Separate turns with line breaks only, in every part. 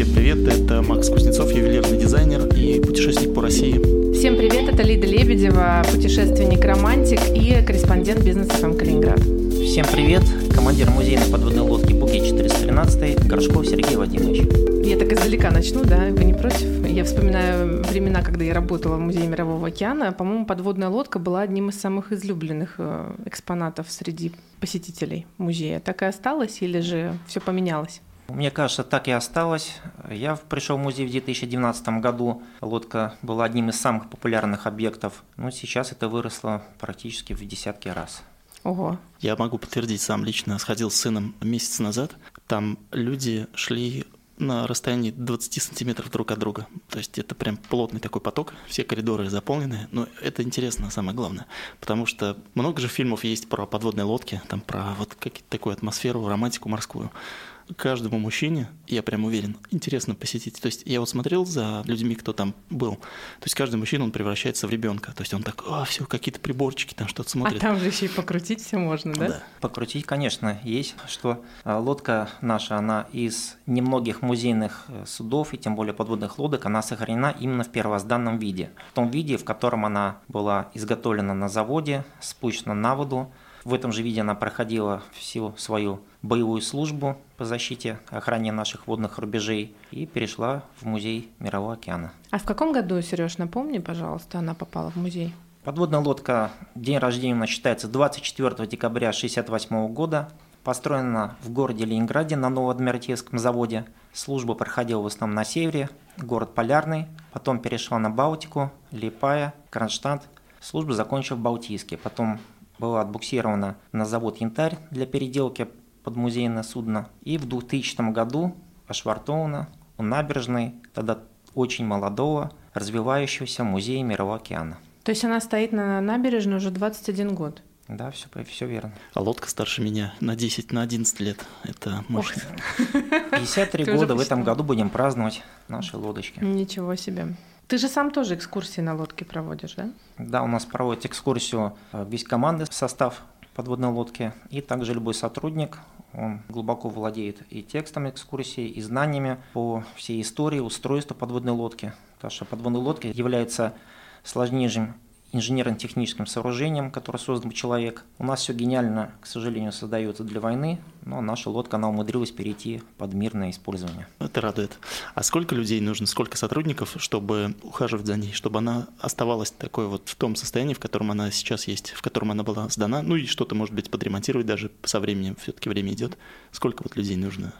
Всем привет, это Макс Кузнецов, ювелирный дизайнер и путешественник по России.
Всем привет, это Лида Лебедева, путешественник-романтик и корреспондент бизнеса ФМ Калининград.
Всем привет, командир музейной подводной лодки Буки 413 Горшков Сергей Владимирович.
Я так издалека начну, да, вы не против? Я вспоминаю времена, когда я работала в Музее Мирового океана. По-моему, подводная лодка была одним из самых излюбленных э, экспонатов среди посетителей музея. Так и осталось или же все поменялось?
Мне кажется, так и осталось. Я пришел в музей в 2019 году. Лодка была одним из самых популярных объектов. Но сейчас это выросло практически в десятки раз.
Ого.
Я могу подтвердить, сам лично сходил с сыном месяц назад. Там люди шли на расстоянии 20 сантиметров друг от друга. То есть это прям плотный такой поток, все коридоры заполнены. Но это интересно, самое главное. Потому что много же фильмов есть про подводные лодки, там про вот какую-то такую атмосферу, романтику морскую каждому мужчине, я прям уверен, интересно посетить. То есть я вот смотрел за людьми, кто там был. То есть каждый мужчина, он превращается в ребенка. То есть он так, а, все, какие-то приборчики, там что-то смотрит.
А там же еще и покрутить все можно, да? Да.
Покрутить, конечно, есть. Что а, лодка наша, она из немногих музейных э, судов и тем более подводных лодок, она сохранена именно в первозданном виде. В том виде, в котором она была изготовлена на заводе, спущена на воду, в этом же виде она проходила всю свою боевую службу по защите, охране наших водных рубежей и перешла в музей Мирового океана.
А в каком году, Сереж, напомни, пожалуйста, она попала в музей?
Подводная лодка, день рождения у нас считается 24 декабря 1968 года. Построена в городе Ленинграде на Новоадмиралтейском заводе. Служба проходила в основном на севере, город Полярный. Потом перешла на Балтику, Липая, Кронштадт. Служба закончила в Балтийске. Потом была отбуксирована на завод «Янтарь» для переделки под музейное судно. И в 2000 году ошвартована у набережной, тогда очень молодого, развивающегося музея Мирового океана.
То есть она стоит на набережной уже 21 год?
Да, все, все верно.
А лодка старше меня на 10, на 11 лет. Это мощно.
53 года в этом году будем праздновать наши лодочки.
Ничего себе. Ты же сам тоже экскурсии на лодке проводишь, да?
Да, у нас проводит экскурсию э, весь команды, состав подводной лодки, и также любой сотрудник, он глубоко владеет и текстом экскурсии, и знаниями по всей истории устройства подводной лодки. Потому что подводные лодки являются сложнейшим инженерно-техническим сооружением, которое создан человек. У нас все гениально, к сожалению, создается для войны, но наша лодка, она умудрилась перейти под мирное использование.
Это радует. А сколько людей нужно, сколько сотрудников, чтобы ухаживать за ней, чтобы она оставалась такой вот в том состоянии, в котором она сейчас есть, в котором она была сдана, ну и что-то, может быть, подремонтировать даже со временем, все-таки время идет. Сколько вот людей нужно?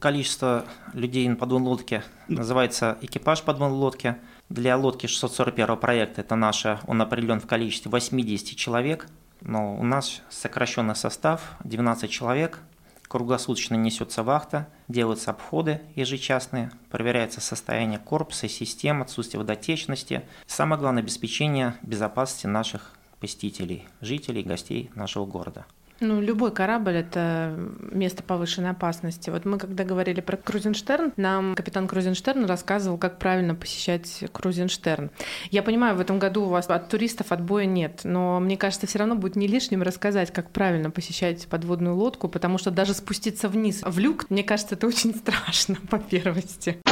Количество людей на подводной лодке называется экипаж подводной лодки – для лодки 641 проекта, это наша, он определен в количестве 80 человек, но у нас сокращенный состав, 12 человек, круглосуточно несется вахта, делаются обходы ежечасные, проверяется состояние корпуса, систем, отсутствие водотечности. Самое главное – обеспечение безопасности наших посетителей, жителей, гостей нашего города.
Ну, любой корабль — это место повышенной опасности. Вот мы, когда говорили про Крузенштерн, нам капитан Крузенштерн рассказывал, как правильно посещать Крузенштерн. Я понимаю, в этом году у вас от туристов отбоя нет, но мне кажется, все равно будет не лишним рассказать, как правильно посещать подводную лодку, потому что даже спуститься вниз в люк, мне кажется, это очень страшно по первости.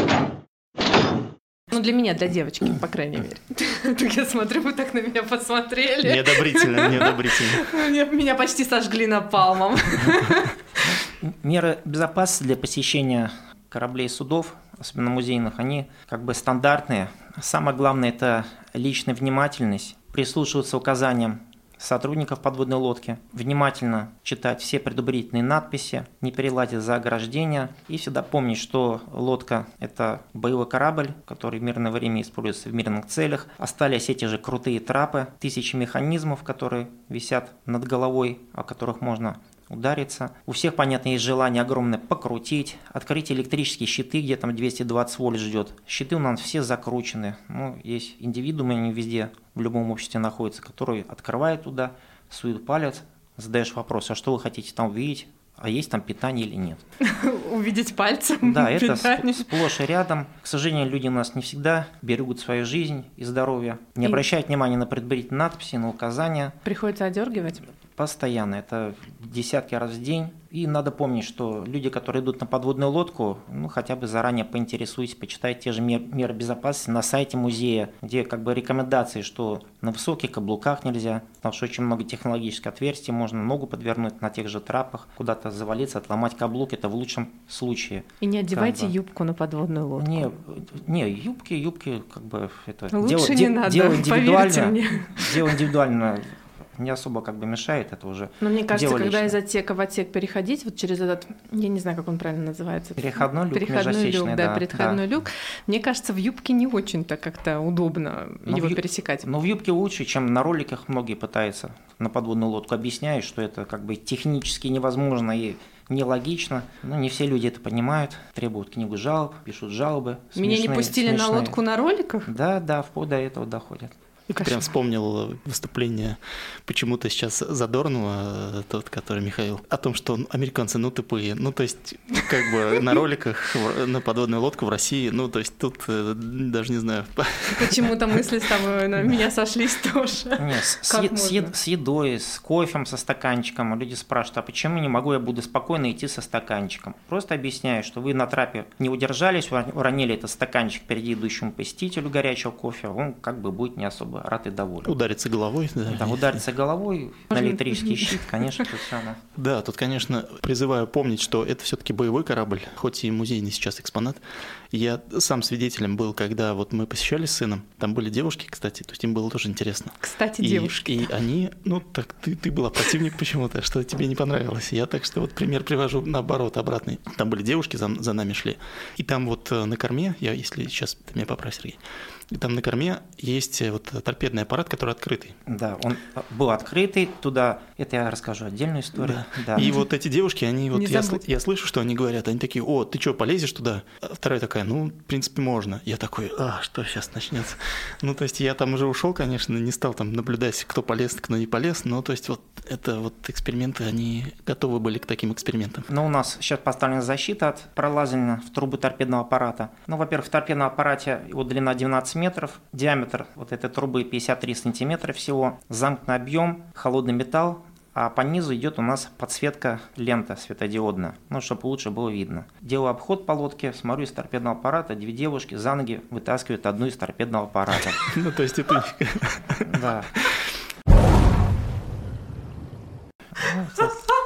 Ну, для меня, для девочки, по крайней мере. Так я смотрю, вы так на меня посмотрели.
Неодобрительно, неодобрительно.
Меня почти сожгли напалмом.
Меры безопасности для посещения кораблей и судов, особенно музейных, они как бы стандартные. Самое главное – это личная внимательность, прислушиваться указаниям сотрудников подводной лодки, внимательно читать все предупредительные надписи, не перелазить за ограждения и всегда помнить, что лодка – это боевой корабль, который в мирное время используется в мирных целях. Остались эти же крутые трапы, тысячи механизмов, которые висят над головой, о которых можно удариться. У всех, понятно, есть желание огромное покрутить, открыть электрические щиты, где там 220 вольт ждет. Щиты у нас все закручены. Ну, есть индивидуумы, они везде, в любом обществе находятся, которые открывают туда, суют палец, задаешь вопрос, а что вы хотите там увидеть? а есть там питание или нет.
Увидеть пальцем.
Да, это сплошь и рядом. К сожалению, люди у нас не всегда берегут свою жизнь и здоровье, не и... обращают внимания на предварительные надписи, на указания.
Приходится одергивать.
Постоянно, это десятки раз в день. И надо помнить, что люди, которые идут на подводную лодку, ну, хотя бы заранее поинтересуйтесь, почитайте те же мер, меры безопасности на сайте музея, где как бы рекомендации, что на высоких каблуках нельзя, потому что очень много технологических отверстий, можно ногу подвернуть на тех же трапах, куда-то завалиться, отломать каблук, это в лучшем случае.
И не одевайте как бы. юбку на подводную лодку.
Не, не юбки, юбки, как бы это
Лучше дело, не де, надо, дело
индивидуально. Дело индивидуально не особо как бы мешает, это уже
Но мне кажется, когда
личное.
из отсека в отсек переходить, вот через этот, я не знаю, как он правильно называется.
Переходной люк,
переходной люк, да,
да,
переходной
да.
люк. Мне кажется, в юбке не очень-то как-то удобно
но
его
в,
пересекать.
Но в юбке лучше, чем на роликах многие пытаются на подводную лодку объясняют, что это как бы технически невозможно и нелогично. Но не все люди это понимают, требуют книгу жалоб, пишут жалобы.
Меня
смешные,
не пустили
смешные.
на лодку на роликах?
Да, да, вплоть до этого доходят.
И прям вспомнил выступление почему-то сейчас Задорнова, э, тот, который Михаил, о том, что американцы, ну, тупые. Ну, то есть, как бы на роликах на подводную лодку в России, ну, то есть, тут э, даже не знаю.
Почему-то мысли с тобой на меня сошлись тоже.
Нет, с, с, с, с едой, с кофем, со стаканчиком. Люди спрашивают, а почему не могу, я буду спокойно идти со стаканчиком? Просто объясняю, что вы на трапе не удержались, уронили этот стаканчик перед идущему посетителю горячего кофе, он как бы будет не особо рад и доволен.
Удариться головой, да.
Да, удариться головой на электрический щит, конечно, тут все она.
Да, тут, конечно, призываю помнить, что это все-таки боевой корабль, хоть и музейный сейчас экспонат. Я сам свидетелем был, когда вот мы посещали с сыном, там были девушки, кстати, то есть им было тоже интересно.
Кстати,
и,
девушки.
И они, ну так ты, ты была противник почему-то, что тебе не понравилось. Я так что вот пример привожу наоборот, обратный. Там были девушки, за, за нами шли. И там вот э, на корме, я если сейчас ты меня поправь, Сергей, и там на корме есть э, вот торпедный аппарат, который открытый.
Да, он был открытый, туда, это я расскажу отдельную историю.
Да. Да. И вот эти девушки, они вот, я, я слышу, что они говорят, они такие, о, ты что, полезешь туда? А вторая такая, ну, в принципе, можно. Я такой, а, что сейчас начнется? Ну, то есть я там уже ушел, конечно, не стал там наблюдать, кто полез, кто не полез, но то есть вот это вот эксперименты, они готовы были к таким экспериментам.
Ну, у нас сейчас поставлена защита от пролазания в трубы торпедного аппарата. Ну, во-первых, в торпедном аппарате его длина 12 метров, диаметр вот этой трубы 53 сантиметра всего, замкнутый объем, холодный металл, а по низу идет у нас подсветка лента светодиодная, ну, чтобы лучше было видно. Делаю обход по лодке, смотрю из торпедного аппарата, две девушки за ноги вытаскивают одну из торпедного аппарата.
Ну, то есть это...
Да.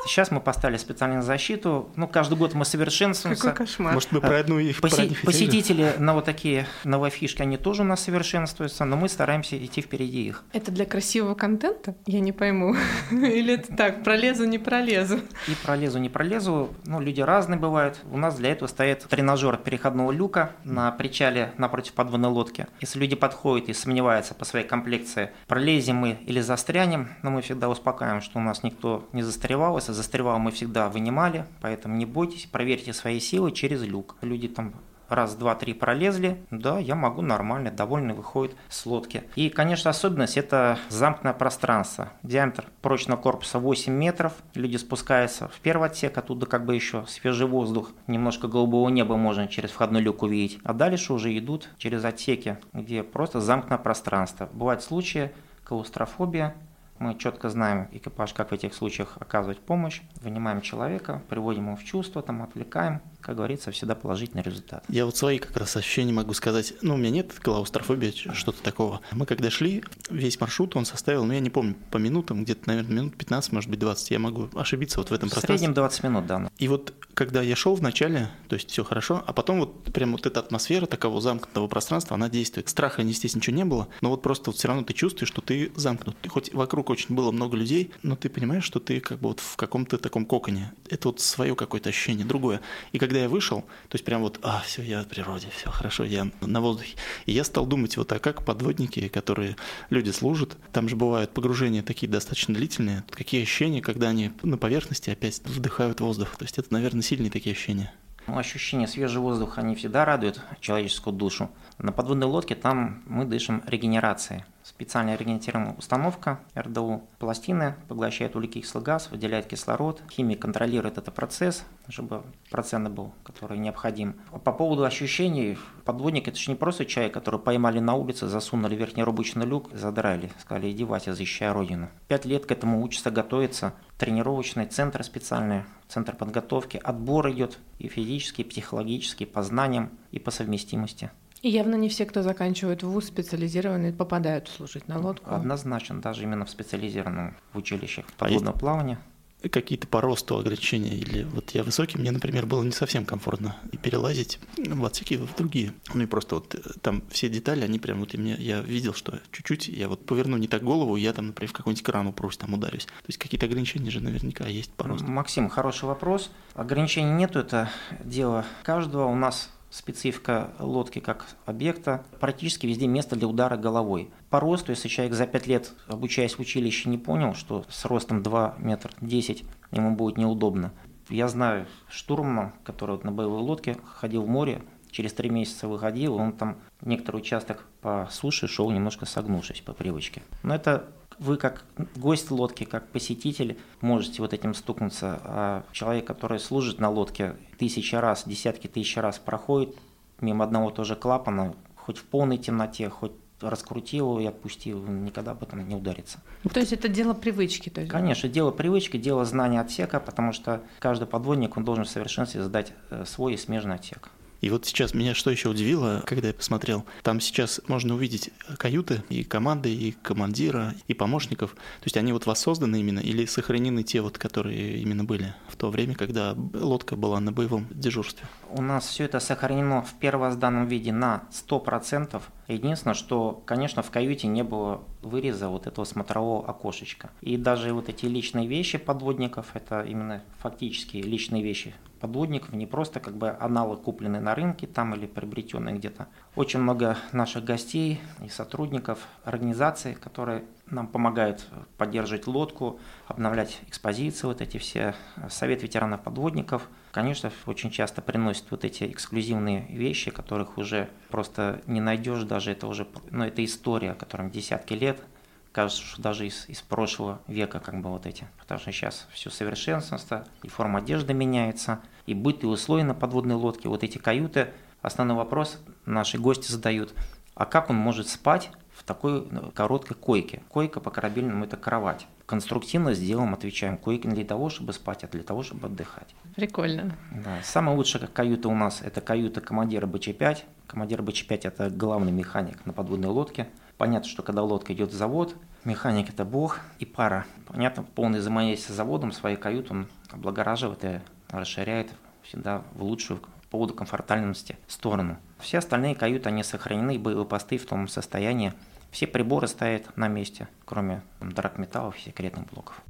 Сейчас мы поставили специальную защиту. Ну, каждый год мы совершенствуемся.
Какой кошмар.
Может, мы про одну их
Поси- Посетители на вот такие новофишки, они тоже у нас совершенствуются, но мы стараемся идти впереди их.
Это для красивого контента? Я не пойму. Или это так, пролезу, не пролезу?
И пролезу, не пролезу. Ну, люди разные бывают. У нас для этого стоит тренажер переходного люка на причале напротив подводной лодки. Если люди подходят и сомневаются по своей комплекции, пролезем мы или застрянем, но мы всегда успокаиваем, что у нас никто не застревал. Если застревал, мы всегда вынимали, поэтому не бойтесь, проверьте свои силы через люк. Люди там раз, два, три пролезли, да, я могу нормально, довольно выходит с лодки. И, конечно, особенность – это замкнутое пространство. Диаметр прочного корпуса 8 метров, люди спускаются в первый отсек, оттуда как бы еще свежий воздух, немножко голубого неба можно через входной люк увидеть, а дальше уже идут через отсеки, где просто замкнутое пространство. Бывают случаи, клаустрофобия, мы четко знаем, экипаж, как в этих случаях оказывать помощь, вынимаем человека, приводим его в чувство, там, отвлекаем, как говорится, всегда положительный результат.
Я вот свои как раз ощущения могу сказать. Ну, у меня нет клаустрофобии, что-то такого. Мы когда шли, весь маршрут он составил, ну, я не помню, по минутам, где-то, наверное, минут 15, может быть, 20. Я могу ошибиться вот в этом
в
пространстве.
В среднем 20 минут, да.
И вот когда я шел в начале, то есть все хорошо, а потом вот прям вот эта атмосфера такого замкнутого пространства, она действует. Страха, естественно, ничего не было, но вот просто вот все равно ты чувствуешь, что ты замкнут. Ты хоть вокруг очень было много людей, но ты понимаешь, что ты как бы вот в каком-то таком коконе. Это вот свое какое-то ощущение, другое. И когда я вышел, то есть прям вот, а, все, я в природе, все хорошо, я на воздухе. И я стал думать вот, а как подводники, которые люди служат, там же бывают погружения такие достаточно длительные, какие ощущения, когда они на поверхности опять вдыхают воздух. То есть это, наверное, сильные такие ощущения.
Ну, ощущение свежего воздуха, они всегда радуют человеческую душу. На подводной лодке там мы дышим регенерацией. Специальная ориентированная установка РДУ. Пластины поглощают углекислый газ, выделяет кислород. Химия контролирует этот процесс, чтобы процент был, который необходим. По поводу ощущений, подводник это же не просто человек, который поймали на улице, засунули верхний рубочный люк, задрали, сказали, иди, Вася, защищай родину. Пять лет к этому учатся готовиться. Тренировочный центр специальный, центр подготовки. Отбор идет и физический, и психологический, по знаниям и по совместимости.
И явно не все, кто заканчивает вуз специализированный, попадают служить на лодку.
Однозначно, даже именно в специализированном в училищах подводного а плавания
какие-то по росту ограничения, или вот я высокий, мне, например, было не совсем комфортно и перелазить в отсеки в другие. Ну и просто вот э, там все детали, они прям вот и мне, я видел, что чуть-чуть я вот поверну не так голову, я там, например, в какой-нибудь кран упрусь, там ударюсь. То есть какие-то ограничения же наверняка есть по росту.
Максим, хороший вопрос. Ограничений нету, это дело каждого. У нас специфика лодки как объекта, практически везде место для удара головой. По росту, если человек за 5 лет, обучаясь в училище, не понял, что с ростом 2 метра 10 ему будет неудобно. Я знаю штурмана, который на боевой лодке ходил в море, через три месяца выходил, он там некоторый участок по суше шел немножко согнувшись по привычке. Но это вы как гость лодки, как посетитель можете вот этим стукнуться, а человек, который служит на лодке тысячи раз, десятки тысяч раз проходит мимо одного тоже клапана, хоть в полной темноте, хоть раскрутил его и отпустил, никогда об этом не ударится.
Ну, то есть это дело привычки? То есть...
Конечно, дело привычки, дело знания отсека, потому что каждый подводник, он должен в совершенстве сдать э, свой и смежный отсек.
И вот сейчас меня что еще удивило, когда я посмотрел, там сейчас можно увидеть каюты и команды, и командира, и помощников. То есть они вот воссозданы именно или сохранены те вот, которые именно были в то время, когда лодка была на боевом дежурстве?
У нас все это сохранено в первозданном виде на 100%. Единственное, что, конечно, в каюте не было выреза вот этого смотрового окошечка. И даже вот эти личные вещи подводников, это именно фактически личные вещи подводников, не просто как бы аналог купленный на рынке там или приобретенный где-то. Очень много наших гостей и сотрудников организаций, которые нам помогают поддерживать лодку, обновлять экспозиции, вот эти все. Совет ветеранов подводников, конечно, очень часто приносит вот эти эксклюзивные вещи, которых уже просто не найдешь даже, это уже, ну, это история, которым десятки лет, кажется, что даже из, из прошлого века как бы вот эти. Потому что сейчас все совершенствуется, и форма одежды меняется, и быт и условия на подводной лодке. Вот эти каюты, основной вопрос наши гости задают, а как он может спать в такой ну, короткой койке? Койка по корабельному – это кровать. Конструктивно сделаем, отвечаем, койки не для того, чтобы спать, а для того, чтобы отдыхать.
Прикольно.
Да. Самая лучшая каюта у нас – это каюта командира БЧ-5. Командир БЧ-5 – это главный механик на подводной лодке – Понятно, что когда лодка идет в завод, механик это бог и пара. Понятно, полное взаимодействие с заводом, своей каюту он облагораживает и расширяет всегда в лучшую по поводу комфортабельности сторону. Все остальные каюты, они сохранены, боевые посты в том состоянии. Все приборы стоят на месте, кроме драгметаллов и секретных блоков.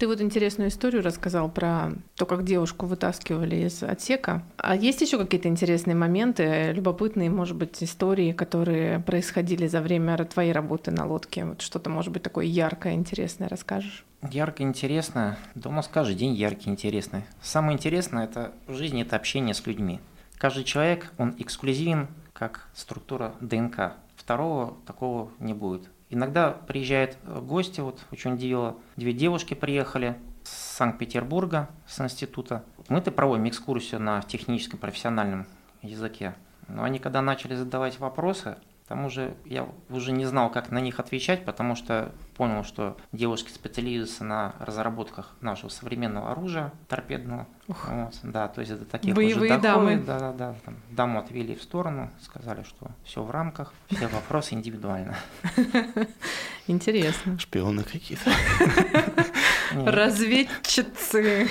Ты вот интересную историю рассказал про то, как девушку вытаскивали из отсека. А есть еще какие-то интересные моменты, любопытные, может быть, истории, которые происходили за время твоей работы на лодке? Вот что-то, может быть, такое яркое, интересное расскажешь?
Ярко интересно. Да у каждый день яркий, интересный. Самое интересное это в жизни это общение с людьми. Каждый человек, он эксклюзивен, как структура ДНК. Второго такого не будет. Иногда приезжают гости, вот очень удивило, две девушки приехали с Санкт-Петербурга, с института. Мы-то проводим экскурсию на техническом профессиональном языке. Но они когда начали задавать вопросы, там уже я уже не знал, как на них отвечать, потому что понял, что девушки специализируются на разработках нашего современного оружия торпедного. Вот, да, то есть это таких
Боевые
уже
дамы.
Да, да, да. Там, даму отвели в сторону, сказали, что все в рамках, все вопросы индивидуально.
Интересно.
Шпионы какие-то.
Разведчицы.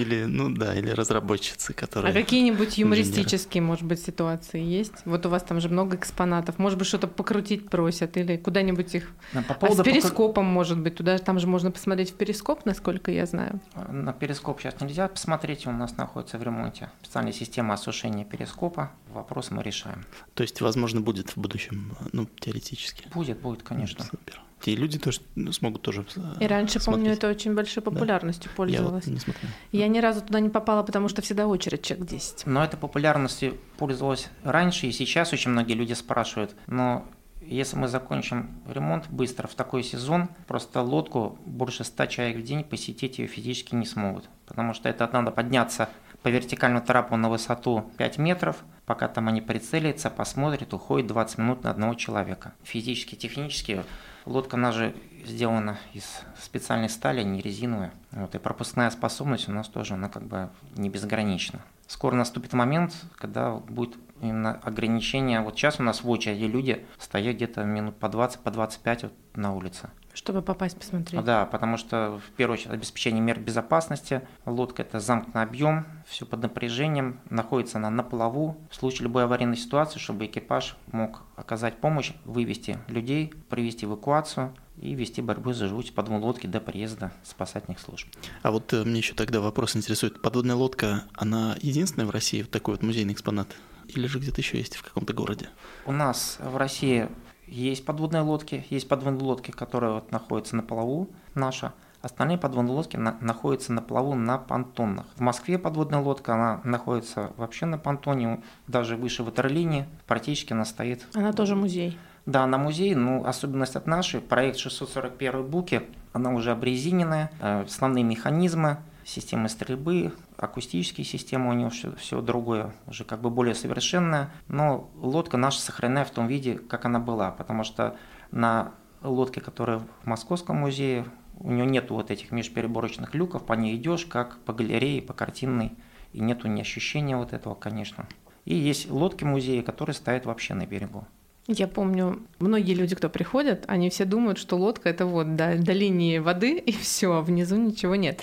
Или, ну да, или разработчицы, которые...
А какие-нибудь юмористические, может быть, ситуации есть? Вот у вас там же много экспонатов. Может быть, что-то покрутить просят или куда-нибудь их...
А по поводу
а с перископом, покру... может быть, туда там же можно посмотреть в перископ, насколько я знаю.
На перископ сейчас нельзя посмотреть, он у нас находится в ремонте. Специальная система осушения перископа. Вопрос мы решаем.
То есть, возможно, будет в будущем, ну, теоретически?
Будет, будет, конечно.
Супер. И люди тоже ну, смогут тоже
И раньше, смотреть. помню, это очень большой популярностью да. пользовалось.
Я вот не смотрел.
Я ни разу туда не попала, потому что всегда очередь человек 10.
Но это популярностью пользовалось раньше, и сейчас очень многие люди спрашивают. Но если мы закончим ремонт быстро в такой сезон, просто лодку больше 100 человек в день посетить ее физически не смогут. Потому что это надо подняться по вертикальному трапу на высоту 5 метров, пока там они прицелятся, посмотрят, уходит 20 минут на одного человека. Физически, технически лодка, она же сделана из специальной стали, не резиновая. Вот, и пропускная способность у нас тоже, она как бы не безгранична. Скоро наступит момент, когда будет именно ограничение. Вот сейчас у нас в очереди люди стоят где-то минут по 20, по 25 вот на улице.
Чтобы попасть посмотреть.
Да, потому что в первую очередь обеспечение мер безопасности. Лодка это замкнутый объем, все под напряжением, находится она на плаву. В случае любой аварийной ситуации, чтобы экипаж мог оказать помощь, вывести людей, провести эвакуацию и вести борьбу за живучесть подводной лодки до приезда спасательных служб.
А вот э, мне еще тогда вопрос интересует. Подводная лодка, она единственная в России, вот такой вот музейный экспонат? Или же где-то еще есть в каком-то городе?
У нас в России есть подводные лодки, есть подводные лодки, которые вот находятся на плаву наша. Остальные подводные лодки на, находятся на плаву на понтонах. В Москве подводная лодка, она находится вообще на понтоне, даже выше ватерлинии, практически она стоит.
Она тоже музей.
Да, она музей, но особенность от нашей, проект 641 Буки, она уже обрезиненная, э, основные механизмы, системы стрельбы, акустические системы у него все, все другое, уже как бы более совершенное. Но лодка наша сохранена в том виде, как она была, потому что на лодке, которая в Московском музее, у нее нету вот этих межпереборочных люков, по ней идешь как по галерее, по картинной, и нету ни ощущения вот этого, конечно. И есть лодки музея, которые стоят вообще на берегу.
Я помню, многие люди, кто приходят, они все думают, что лодка это вот до, до линии воды и все, а внизу ничего нет.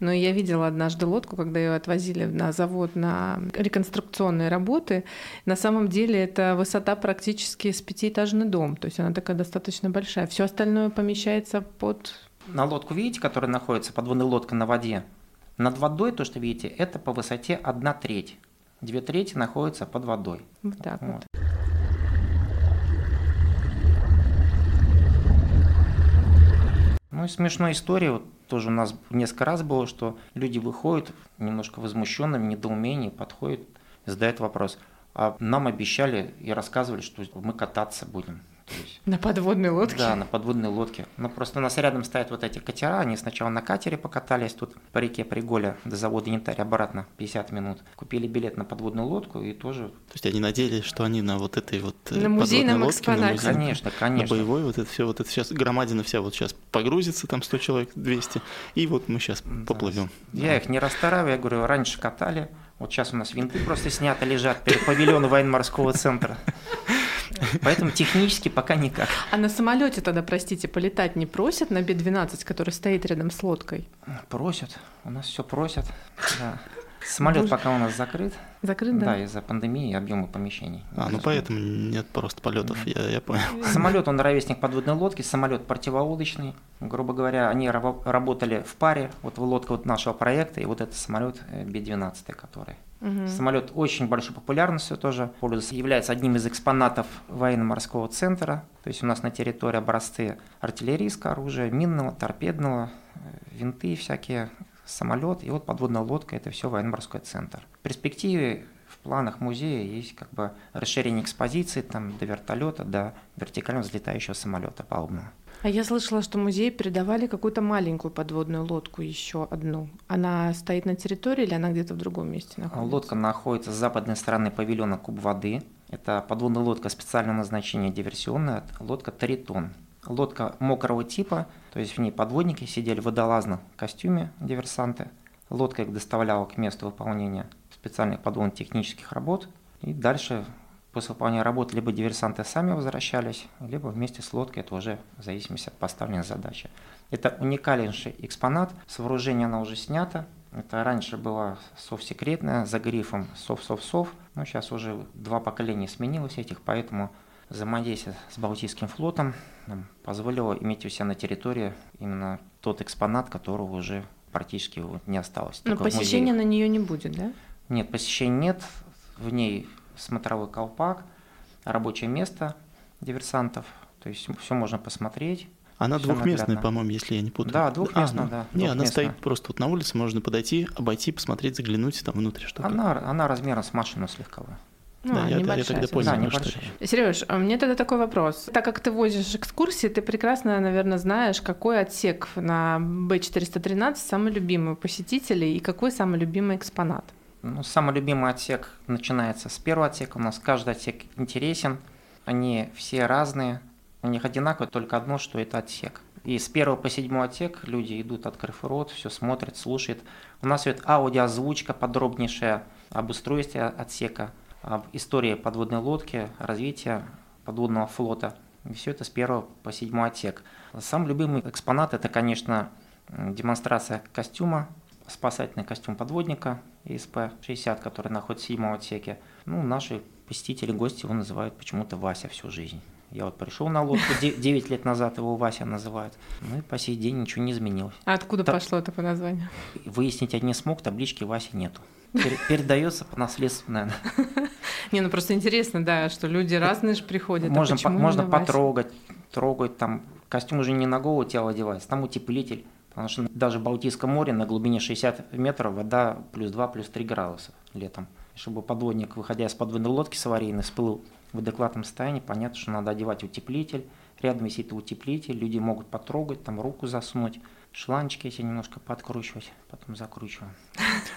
Но я видела однажды лодку, когда ее отвозили на завод на реконструкционные работы. На самом деле это высота практически с пятиэтажный дом, то есть она такая достаточно большая. Все остальное помещается под...
На лодку видите, которая находится, подводная лодка на воде? Над водой, то, что видите, это по высоте одна треть. Две трети находятся под водой.
Вот так вот. вот.
Ну и смешная история, вот тоже у нас несколько раз было, что люди выходят немножко возмущенными, недоумении, подходят, задают вопрос. А нам обещали и рассказывали, что мы кататься будем.
На подводной лодке?
Да, на подводной лодке. Но просто у нас рядом стоят вот эти катера, они сначала на катере покатались тут по реке Приголя до завода Янтарь обратно 50 минут. Купили билет на подводную лодку и тоже...
То есть они надеялись, что они на вот этой вот
на музейном лодке, экспонате. На
музей, конечно, конечно.
На боевой вот это все, вот это сейчас громадина вся вот сейчас погрузится, там 100 человек, 200, и вот мы сейчас да. поплывем.
Я да. их не расстраиваю, я говорю, раньше катали, вот сейчас у нас винты просто снято лежат перед павильоном военно-морского центра. Поэтому технически пока никак.
А на самолете тогда, простите, полетать не просят на Би-12, который стоит рядом с лодкой?
Просят. У нас все просят. Да. Самолет Боже. пока у нас закрыт.
Закрыт, да?
Да, из-за пандемии и объема помещений.
А, ну поэтому нет просто полетов, я, я понял.
Самолет, он ровесник подводной лодки, самолет противолодочный. Грубо говоря, они работали в паре. Вот лодка вот нашего проекта и вот этот самолет э, Би-12, который. Угу. Самолет очень большой популярностью тоже пользуется, является одним из экспонатов военно-морского центра. То есть у нас на территории образцы артиллерийского оружия, минного, торпедного, э, винты всякие, самолет и вот подводная лодка, это все военно-морской центр. В перспективе в планах музея есть как бы расширение экспозиции там, до вертолета, до вертикально взлетающего самолета палубного.
А я слышала, что музей передавали какую-то маленькую подводную лодку, еще одну. Она стоит на территории или она где-то в другом месте находится?
Лодка находится с западной стороны павильона Куб воды. Это подводная лодка специального назначения диверсионная, лодка Таритон. Лодка мокрого типа, то есть в ней подводники сидели в водолазном костюме диверсанты. Лодка их доставляла к месту выполнения специальных подводных технических работ. И дальше после выполнения работ либо диверсанты сами возвращались, либо вместе с лодкой, это уже в зависимости от поставленной задачи. Это уникальнейший экспонат, с вооружения она уже снята. Это раньше была совсекретная, за грифом сов-сов-сов, но сейчас уже два поколения сменилось этих, поэтому Взаимодействие с Балтийским флотом позволило иметь у себя на территории именно тот экспонат, которого уже практически не осталось.
Но посещения на нее не будет, да?
Нет, посещения нет. В ней смотровой колпак, рабочее место диверсантов. То есть все можно посмотреть.
Она двухместная,
наглядно.
по-моему, если я не путаю.
Да, двухместная,
А,
да,
Не, она стоит просто вот на улице, можно подойти, обойти, посмотреть, заглянуть там внутрь, что как.
Она, она размером с машину слегка.
Ну,
Да, я- я
небольшая
тогда понял,
Да,
что
небольшая.
речь.
Сереж, а мне тогда такой вопрос. Так как ты возишь экскурсии, ты прекрасно, наверное, знаешь, какой отсек на Б413 самый любимый у посетителей и какой самый любимый экспонат.
Ну, самый любимый отсек начинается с первого отсека. У нас каждый отсек интересен. Они все разные. У них одинаково, только одно, что это отсек. И с первого по седьмой отсек люди идут, открыв рот, все смотрят, слушают. У нас идет аудиозвучка подробнейшая об устройстве отсека, об истории подводной лодки, развития подводного флота. И все это с первого по седьмой отсек. Самый любимый экспонат это, конечно, демонстрация костюма, спасательный костюм подводника ИСП-60, который находится в седьмом отсеке. Ну, наши посетители, гости его называют почему-то Вася всю жизнь. Я вот пришел на лодку, 9 лет назад его Вася называют. Ну и по сей день ничего не изменилось.
А откуда
Так.
пошло такое название?
Выяснить я не смог, таблички Васи нету. Пере- Передается по наследству, наверное.
Не, ну просто интересно, да, что люди разные же приходят. а
Можно, по-
почему
можно потрогать, трогать там. Костюм уже не на голое тело одевается, там утеплитель. Потому что даже в Балтийском море на глубине 60 метров вода плюс 2, плюс 3 градуса летом. Чтобы подводник, выходя из подводной лодки с аварийной, всплыл в адекватном состоянии, понятно, что надо одевать утеплитель. Рядом висит утеплитель, люди могут потрогать, там руку засунуть, шланчики эти немножко подкручивать, потом закручиваем.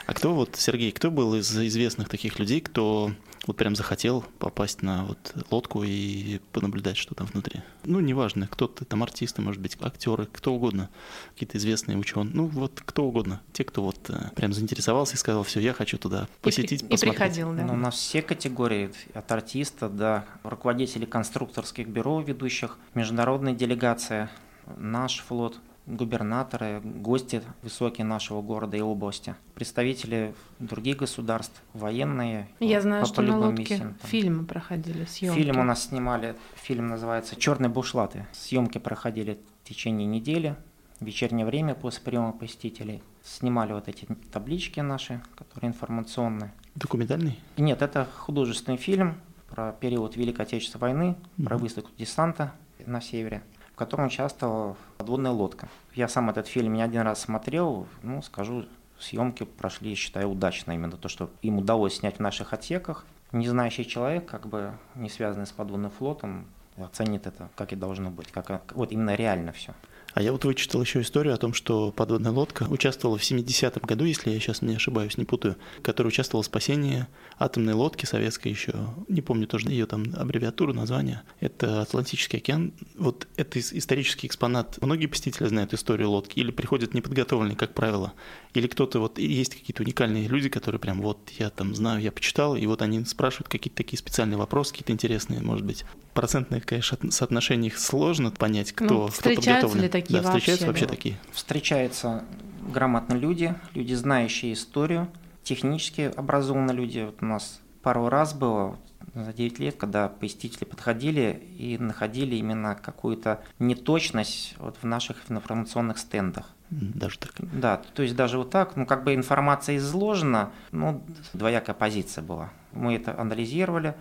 А кто вот, Сергей, кто был из известных таких людей, кто вот прям захотел попасть на вот лодку и понаблюдать, что там внутри? Ну, неважно, кто-то там артисты, может быть, актеры, кто угодно, какие-то известные ученые, ну вот кто угодно, те, кто вот э, прям заинтересовался и сказал, все, я хочу туда
И
посетить,
И,
посмотреть.
приходил, да.
Ну, у нас все категории, от артиста до руководителей конструкторских бюро ведущих, международная делегация, наш флот, губернаторы, гости высокие нашего города и области, представители других государств, военные.
Я знаю,
по-
что на лодке
миссиям там.
фильмы проходили, съемки.
Фильм у нас снимали, фильм называется «Черные бушлаты». Съемки проходили в течение недели, в вечернее время после приема посетителей. Снимали вот эти таблички наши, которые информационные.
Документальный?
Нет, это художественный фильм про период Великой Отечественной войны, про
Мгм.
высадку десанта на севере, котором участвовала подводная лодка. Я сам этот фильм не один раз смотрел, ну, скажу, съемки прошли, считаю, удачно. Именно то, что им удалось снять в наших отсеках. Не знающий человек, как бы не связанный с подводным флотом, оценит это, как и должно быть, как вот именно реально все.
А я вот вычитал еще историю о том, что подводная лодка участвовала в 70-м году, если я сейчас не ошибаюсь, не путаю, которая участвовала в спасении атомной лодки советской еще, не помню тоже ее там аббревиатуру, название. Это Атлантический океан. Вот это ис- исторический экспонат. Многие посетители знают историю лодки или приходят неподготовленные, как правило. Или кто-то вот, есть какие-то уникальные люди, которые прям вот я там знаю, я почитал, и вот они спрашивают какие-то такие специальные вопросы, какие-то интересные, может быть. Процентное, конечно, от- соотношение их сложно понять, кто,
Ну,
кто подготовлен.
Такие
да, встречаются
вообще,
вообще
да?
такие.
Встречаются грамотные люди, люди, знающие историю, технически образованные люди. Вот у нас пару раз было за 9 лет, когда посетители подходили и находили именно какую-то неточность вот в наших информационных стендах.
Даже так.
Да, то есть даже вот так, ну как бы информация изложена, ну двоякая позиция была. Мы это анализировали,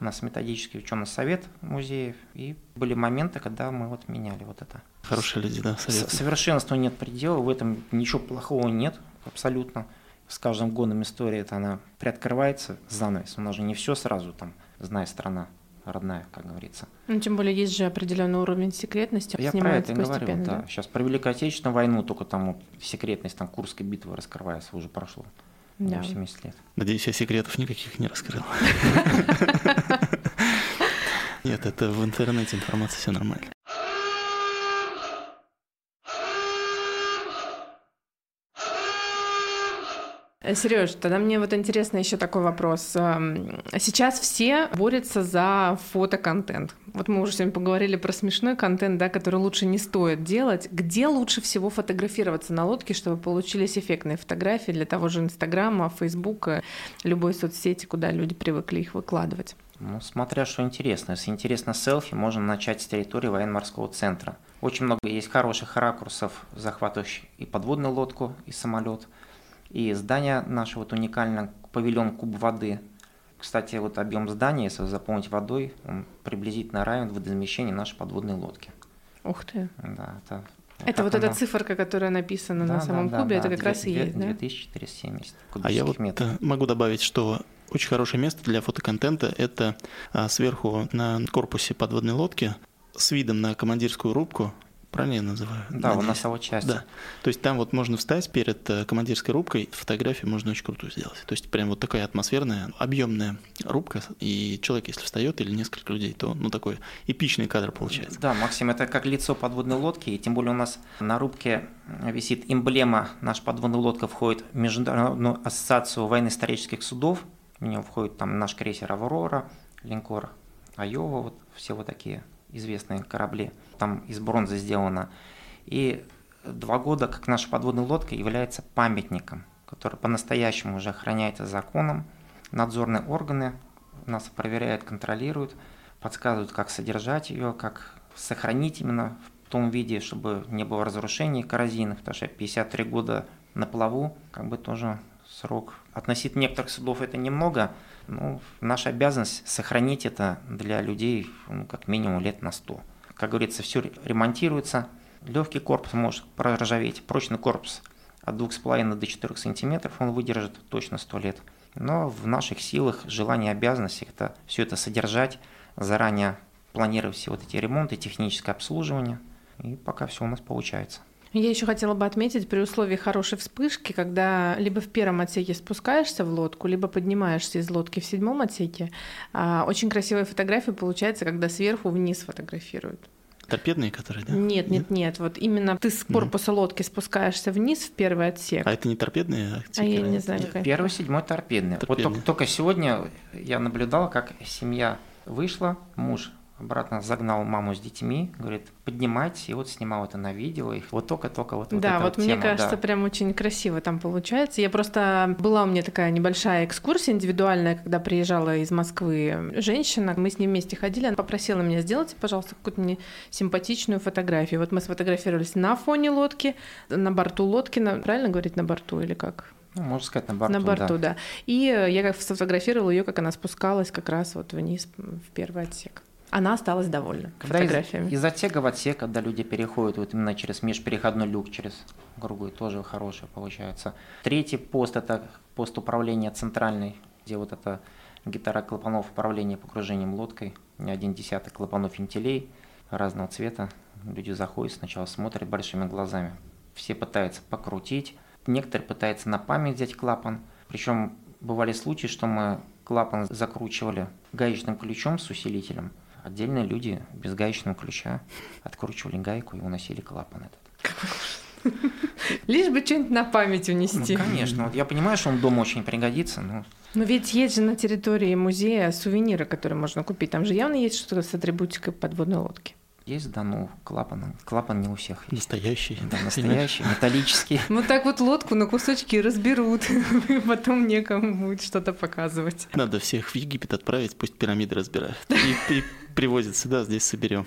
у нас методический ученый совет музеев, и были моменты, когда мы вот меняли вот это.
Хорошие люди, да,
С-
советую.
Совершенству нет предела, в этом ничего плохого нет, абсолютно. С каждым годом история это она приоткрывается, занавес. У нас же не все сразу там, зная страна родная, как говорится.
Ну, тем более есть же определенный уровень секретности.
Я про это и говорю,
постепенно,
да. Сейчас про Великую Отечественную войну только там вот секретность там Курской битвы раскрывается, уже прошло
Да.
80 лет.
Надеюсь, я секретов никаких не раскрыл. Нет, это в интернете информация, все нормально.
Сереж, тогда мне вот интересно еще такой вопрос. Эм, Сейчас все борются за фотоконтент. Вот мы уже сегодня поговорили про смешной контент, да, который лучше не стоит делать. Где лучше всего фотографироваться на лодке, чтобы получились эффектные фотографии для того же Инстаграма, Фейсбука, любой соцсети, куда люди привыкли их выкладывать?
Ну, смотря что интересно. Если интересно селфи, можно начать с территории военно-морского центра. Очень много есть хороших ракурсов, захватывающих и подводную лодку, и самолет, и здание наше вот уникальное, павильон Куб воды. Кстати, вот объем здания, если заполнить водой, он приблизительно равен водоизмещению нашей подводной лодки.
Ух ты.
Да, это
это вот эта циферка, которая написана
да,
на самом
да,
кубе,
да,
это как
2,
раз и есть,
2,
да?
2470
А я вот
метров.
э, могу добавить, что очень хорошее место для фотоконтента – это а, сверху на корпусе подводной лодки с видом на командирскую рубку, правильно я называю?
Да, у
Надеюсь.
носовой части.
Да. То есть там вот можно встать перед э, командирской рубкой, фотографию можно очень крутую сделать. То есть прям вот такая атмосферная, объемная рубка, и человек, если встает или несколько людей, то ну такой эпичный кадр получается.
Да, Максим, это как лицо подводной лодки, и тем более у нас на рубке висит эмблема, наша подводная лодка входит в Международную ассоциацию военно-исторических судов, в нее входит там наш крейсер «Аврора», линкор «Айова», вот все вот такие известные корабли, там из бронзы сделано. И два года, как наша подводная лодка является памятником, который по-настоящему уже охраняется законом. Надзорные органы нас проверяют, контролируют, подсказывают, как содержать ее, как сохранить именно в том виде, чтобы не было разрушений коррозийных, потому что 53 года на плаву, как бы тоже срок. Относительно некоторых судов это немного, но наша обязанность сохранить это для людей ну, как минимум лет на 100. Как говорится, все ремонтируется, легкий корпус может проржаветь, прочный корпус от 2,5 до 4 сантиметров он выдержит точно 100 лет. Но в наших силах, желание, обязанности это все это содержать, заранее планировать все вот эти ремонты, техническое обслуживание. И пока все у нас получается.
Я еще хотела бы отметить, при условии хорошей вспышки, когда либо в первом отсеке спускаешься в лодку, либо поднимаешься из лодки в седьмом отсеке, а, очень красивая фотография получается, когда сверху вниз фотографируют.
Торпедные, которые, да?
Нет, нет, нет. Вот именно ты с корпуса лодки спускаешься вниз в первый отсек.
А это не торпедные? А,
А я не знаю, какая.
Первый, седьмой торпедный. Вот
Торпедный.
только, только сегодня я наблюдал, как семья вышла, муж обратно загнал маму с детьми, говорит, поднимайтесь, и вот снимал это на видео, их вот только-только вот, вот
да,
эта
вот мне
тема,
кажется,
да.
прям очень красиво там получается. Я просто была у меня такая небольшая экскурсия индивидуальная, когда приезжала из Москвы женщина. Мы с ней вместе ходили, она попросила меня сделать, пожалуйста, какую-то мне симпатичную фотографию. Вот мы сфотографировались на фоне лодки, на борту лодки, на, правильно говорить на борту или как?
Ну, можно сказать, на борту,
на борту,
да.
да. И я как сфотографировала ее, как она спускалась как раз вот вниз в первый отсек. Она осталась довольна
Когда из,
фотографиями.
из отсека в отсек, когда люди переходят вот именно через межпереходной люк, через круглый, тоже хорошее получается. Третий пост – это пост управления центральный, где вот это гитара клапанов управления погружением лодкой, не один десяток клапанов вентилей разного цвета. Люди заходят, сначала смотрят большими глазами. Все пытаются покрутить, некоторые пытаются на память взять клапан. Причем бывали случаи, что мы клапан закручивали гаечным ключом с усилителем, Отдельные люди без гаечного ключа откручивали гайку и уносили клапан этот.
Лишь бы что-нибудь на память
Ну,
унести.
конечно, вот я понимаю, что он дома очень пригодится, но
Но ведь есть же на территории музея сувениры, которые можно купить. Там же явно есть что-то с атрибутикой подводной лодки.
Есть, да, ну, клапан, клапан не у всех есть.
Настоящий.
Да, настоящий, металлический.
Ну так вот лодку на кусочки разберут, и потом некому будет что-то показывать.
Надо всех в Египет отправить, пусть пирамиды разбирают. И, и привозят сюда, здесь соберем.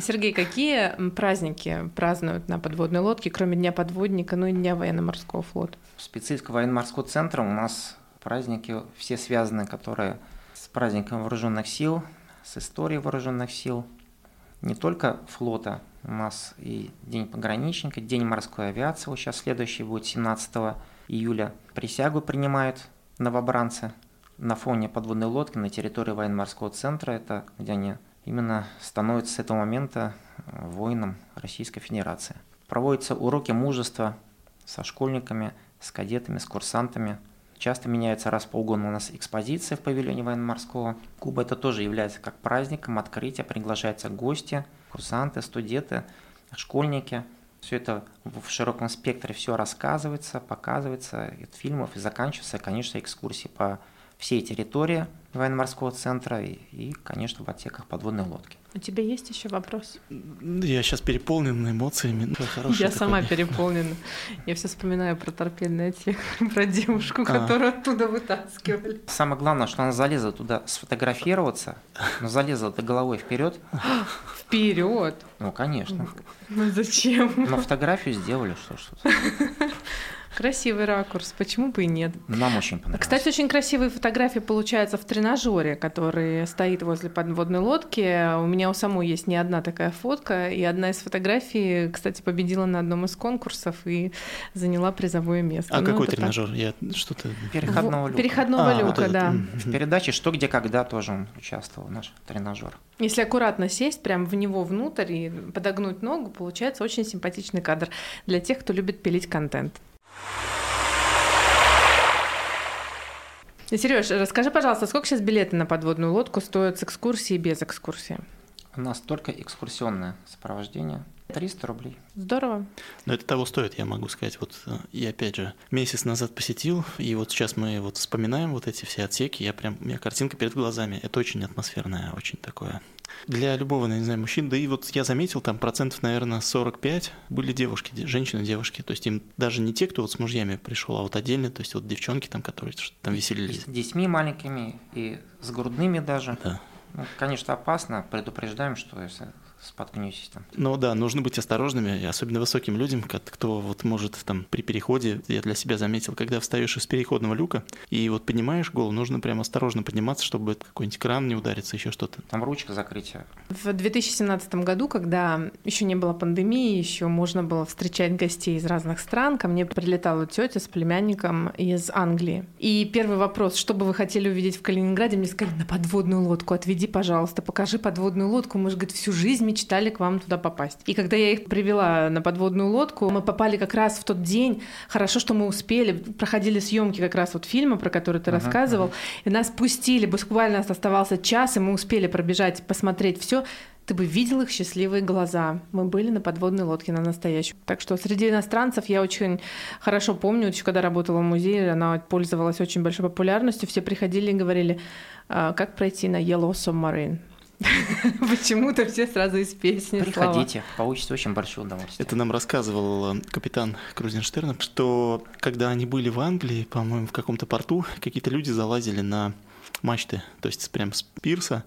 Сергей, какие праздники празднуют на подводной лодке, кроме Дня подводника, ну и Дня военно-морского флота?
В специфике военно-морского центра у нас праздники все связаны, которые с праздником вооруженных сил, с историей вооруженных сил. Не только флота, у нас и День пограничника, День морской авиации, вот сейчас следующий будет 17 июля. Присягу принимают новобранцы на фоне подводной лодки на территории военно-морского центра. Это где они именно становятся с этого момента э, воином Российской Федерации. Проводятся уроки мужества со школьниками, с кадетами, с курсантами. Часто меняется раз в полгода у нас экспозиция в павильоне военно-морского. Куба это тоже является как праздником открытия, приглашаются гости, курсанты, студенты, школьники. Все это в широком спектре все рассказывается, показывается, от фильмов и заканчивается, конечно, экскурсии по всей территории военно-морского центра и, и, конечно, в отсеках подводной лодки.
У тебя есть еще вопрос?
Я сейчас переполнен эмоциями. Ну,
Я
такой.
сама переполнена. Я все вспоминаю про торпедный отсек, про девушку,
А.
которую оттуда вытаскивали.
Самое главное, что она залезла туда сфотографироваться, но залезла до головой вперед.
Вперед!
Ну, конечно.
Ну зачем?
Но фотографию сделали, что ж тут.
Красивый ракурс, почему бы и нет.
Нам очень понравилось.
Кстати, очень красивые фотографии получаются в тренажере, который стоит возле подводной лодки. У меня у самой есть не одна такая фотка, и одна из фотографий, кстати, победила на одном из конкурсов и заняла призовое место.
А
Ну,
какой
это так.
тренажер? Я что-то...
Переходного люка.
Переходного
А, вот
люка,
этот,
да.
В передаче «Что, где, когда» тоже он участвовал, наш тренажер.
Если аккуратно сесть прям в него внутрь и подогнуть ногу, получается очень симпатичный кадр для тех, кто любит пилить контент. Сереж, расскажи, пожалуйста, сколько сейчас билеты на подводную лодку стоят с экскурсией и без экскурсии?
У нас только экскурсионное сопровождение. 300 рублей.
Здорово.
Но это того стоит, я могу сказать. Вот э, я опять же месяц назад посетил, и вот сейчас мы вот вспоминаем вот эти все отсеки, я прям, у меня картинка перед глазами. Это очень атмосферное, очень такое. Для любого, ну, не знаю, мужчин, да и вот я заметил, там процентов, наверное, 45 были девушки, де- женщины-девушки. То есть им даже не те, кто вот с мужьями пришел, а вот отдельно, то есть вот девчонки там, которые там
И
веселились.
с детьми маленькими, и с грудными даже.
Да.
Ну, конечно, опасно. Предупреждаем, что если споткнетесь там.
Ну да, нужно быть осторожными, особенно высоким людям, кто вот может там при переходе, я для себя заметил, когда встаешь из переходного люка и вот поднимаешь голову, нужно прям осторожно подниматься, чтобы какой-нибудь кран не ударится, еще что-то.
Там ручка закрытия.
В 2017 году, когда еще не было пандемии, еще можно было встречать гостей из разных стран, ко мне прилетала тетя с племянником из Англии. И первый вопрос, что бы вы хотели увидеть в Калининграде, мне сказали, на подводную лодку, отведи, пожалуйста, покажи подводную лодку, мы же, говорит, всю жизнь мечтали к вам туда попасть. И когда я их привела на подводную лодку, мы попали как раз в тот день, хорошо, что мы успели, проходили съемки как раз вот фильма, про который ты
Ага,
рассказывал, и нас пустили, буквально оставался час, и мы успели пробежать, посмотреть все. Ты бы видел их счастливые глаза. Мы были на подводной лодке, на настоящей. Так что среди иностранцев я очень хорошо помню, еще когда работала в музее, она пользовалась очень большой популярностью. Все приходили и говорили, «А, как пройти на Yellow Submarine. Почему-то все сразу из песни слова.
Приходите, получите очень большое удовольствие.
Это нам рассказывал э, капитан Крузенштерна, что когда они были в Англии, по-моему, в каком-то порту, какие-то люди залазили на мачты, то есть прям с пирса.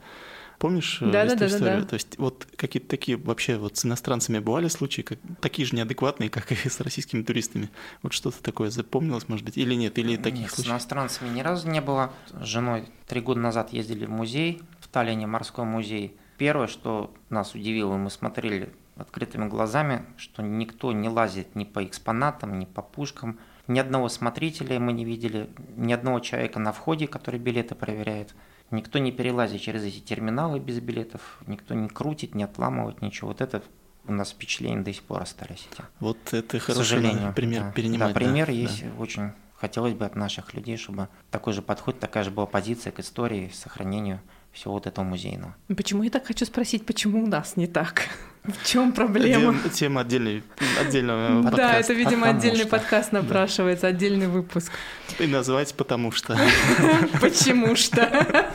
Помнишь э,
Да-да-да-да-да.
эту историю? То есть вот какие-то такие вообще вот с иностранцами бывали случаи, как, такие же неадекватные, как и с российскими туристами. Вот что-то такое запомнилось, может быть, или нет, или таких
Нет, с
случаев.
иностранцами ни разу не было. С женой три года назад ездили в музей, Таллине морской музей. Первое, что нас удивило, мы смотрели открытыми глазами, что никто не лазит ни по экспонатам, ни по пушкам. Ни одного смотрителя мы не видели, ни одного человека на входе, который билеты проверяет. Никто не перелазит через эти терминалы без билетов, никто не крутит, не отламывает ничего. Вот это у нас впечатления до сих пор остались эти.
Вот это хороший
сожалению.
пример
да.
перенимать.
Да, пример
да.
есть очень. Хотелось бы от наших людей, чтобы такой же подход, такая же была позиция к истории, сохранению всего вот этого музейного.
Почему я так хочу спросить, почему у нас не так? В чем проблема?
Тем- Тема отдельной, отдельного
Да,
подкаста.
это, видимо,
потому
отдельный
что.
подкаст напрашивается, отдельный выпуск.
И назвать потому что.
Почему что?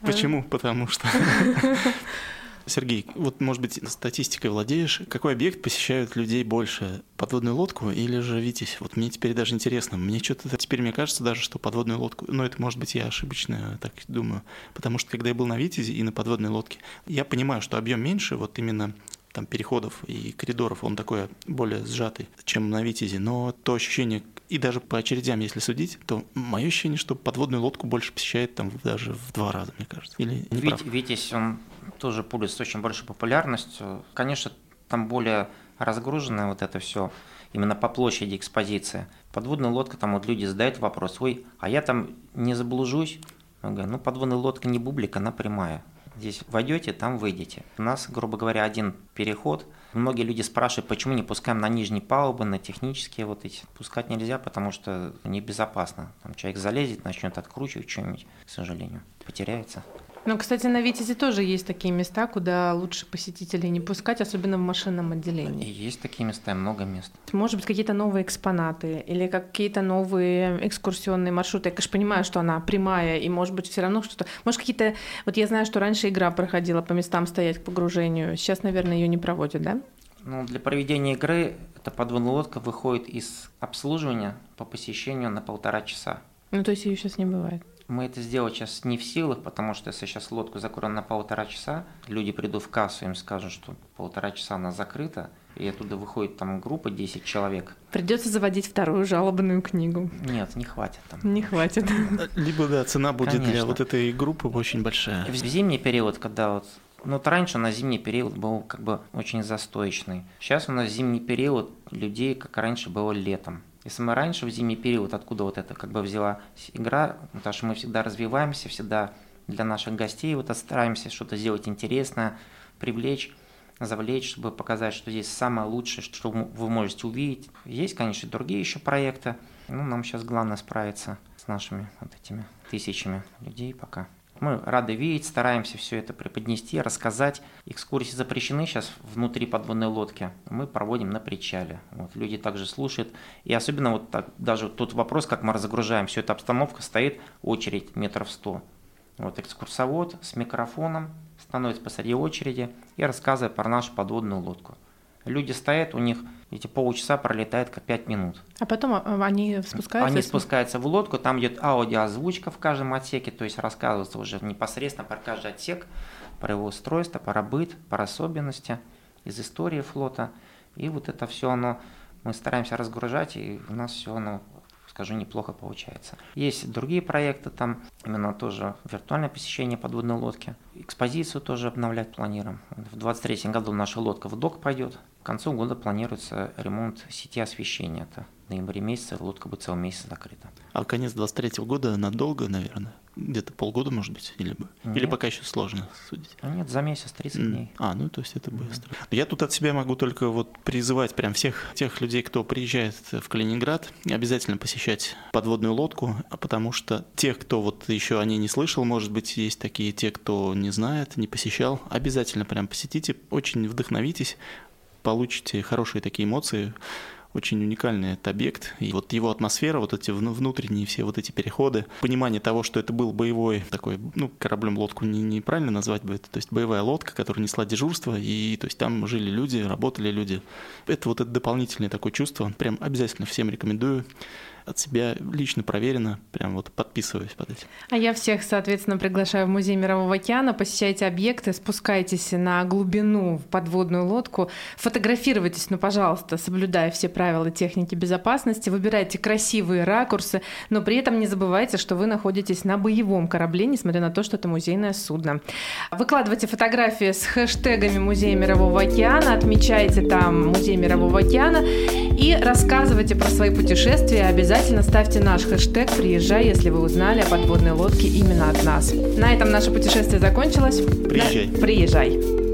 Почему? Потому что. Сергей, вот, может быть, статистикой владеешь. Какой объект посещают людей больше? Подводную лодку или же Витязь? Вот мне теперь даже интересно. Мне что-то теперь мне кажется даже, что подводную лодку... Но это, может быть, я ошибочно так думаю. Потому что когда я был на Витязе и на подводной лодке, я понимаю, что объем меньше, вот именно там переходов и коридоров, он такой более сжатый, чем на Витязе. Но то ощущение, и даже по очередям, если судить, то мое ощущение, что подводную лодку больше посещает там даже в два раза, мне кажется. Или?
Вит- Витязь, он тоже пользуется очень большой популярностью. Конечно, там более разгруженное вот это все именно по площади экспозиция. Подводная лодка, там вот люди задают вопрос, ой, а я там не заблужусь? Я говорю, ну подводная лодка не бублик, она прямая. Здесь войдете, там выйдете. У нас, грубо говоря, один переход. Многие люди спрашивают, почему не пускаем на нижние палубы, на технические вот эти. Пускать нельзя, потому что небезопасно. Там человек залезет, начнет откручивать что-нибудь, к сожалению, потеряется.
Ну, кстати, на Витязе тоже есть такие места, куда лучше посетителей не пускать, особенно в машинном
И
отделении.
есть такие места, много мест.
Может быть, какие-то новые экспонаты или какие-то новые экскурсионные маршруты. Я, конечно, понимаю, что она прямая, и, может быть, все равно что-то... Может, какие-то... Вот я знаю, что раньше игра проходила по местам стоять к погружению. Сейчас, наверное, ее не проводят, да?
Ну, для проведения игры эта подводная лодка выходит из обслуживания по посещению на полтора часа.
Ну, то есть ее сейчас не бывает.
Мы это сделать сейчас не в силах, потому что если сейчас лодку закроем на полтора часа, люди придут в кассу, им скажут, что полтора часа она закрыта, и оттуда выходит там группа 10 человек.
Придется заводить вторую жалобную книгу.
Нет, не хватит там.
Не хватит.
Либо, да, цена будет
Конечно.
для вот этой группы очень большая.
В зимний период, когда вот ну, вот раньше у нас зимний период был как бы очень застойчный. Сейчас у нас зимний период людей, как раньше было летом. Если мы раньше в зимний период, откуда вот это как бы взяла игра, потому что мы всегда развиваемся, всегда для наших гостей вот стараемся что-то сделать интересное, привлечь, завлечь, чтобы показать, что здесь самое лучшее, что вы можете увидеть. Есть, конечно, другие еще проекты. Ну, нам сейчас главное справиться с нашими вот этими тысячами людей пока. Мы рады видеть, стараемся все это преподнести, рассказать. Экскурсии запрещены сейчас внутри подводной лодки. Мы проводим на причале. Вот, люди также слушают. И особенно вот так, даже тот вопрос, как мы разгружаем всю эту обстановку, стоит очередь метров сто. Вот экскурсовод с микрофоном становится посреди очереди и рассказывает про нашу подводную лодку. Люди стоят, у них эти полчаса пролетает как 5 минут.
А потом а, они спускаются?
Они спускаются в лодку, там идет аудиоозвучка в каждом отсеке, то есть рассказывается уже непосредственно про каждый отсек, про его устройство, про быт, про особенности из истории флота. И вот это все оно мы стараемся разгружать, и у нас все оно скажу, неплохо получается. Есть другие проекты, там именно тоже виртуальное посещение подводной лодки. Экспозицию тоже обновлять планируем. В 2023 году наша лодка в док пойдет. К концу года планируется ремонт сети освещения. Это в ноябре месяце лодка будет целый месяц закрыта.
А конец 23 года надолго, наверное? Где-то полгода, может быть, или, бы. или пока еще сложно судить?
А нет, за месяц, 30 дней.
А, ну то есть это быстро. Mm-hmm. Я тут от себя могу только вот призывать прям всех тех людей, кто приезжает в Калининград, обязательно посещать подводную лодку, потому что тех, кто вот еще о ней не слышал, может быть, есть такие те, кто не знает, не посещал, обязательно прям посетите, очень вдохновитесь, получите хорошие такие эмоции, очень уникальный этот объект. И вот его атмосфера, вот эти внутренние все вот эти переходы, понимание того, что это был боевой такой, ну, кораблем лодку не, неправильно назвать бы это, то есть боевая лодка, которая несла дежурство, и то есть там жили люди, работали люди. Это вот это дополнительное такое чувство, прям обязательно всем рекомендую от себя лично проверено, прям вот подписываюсь под этим.
А я всех, соответственно, приглашаю в Музей Мирового океана, посещайте объекты, спускайтесь на глубину в подводную лодку, фотографируйтесь, ну, пожалуйста, соблюдая все правила техники безопасности, выбирайте красивые ракурсы, но при этом не забывайте, что вы находитесь на боевом корабле, несмотря на то, что это музейное судно. Выкладывайте фотографии с хэштегами Музея Мирового океана, отмечайте там Музей Мирового океана и рассказывайте про свои путешествия обязательно Обязательно ставьте наш хэштег «Приезжай», если вы узнали о подводной лодке именно от нас. На этом наше путешествие закончилось.
Приезжай.
Приезжай.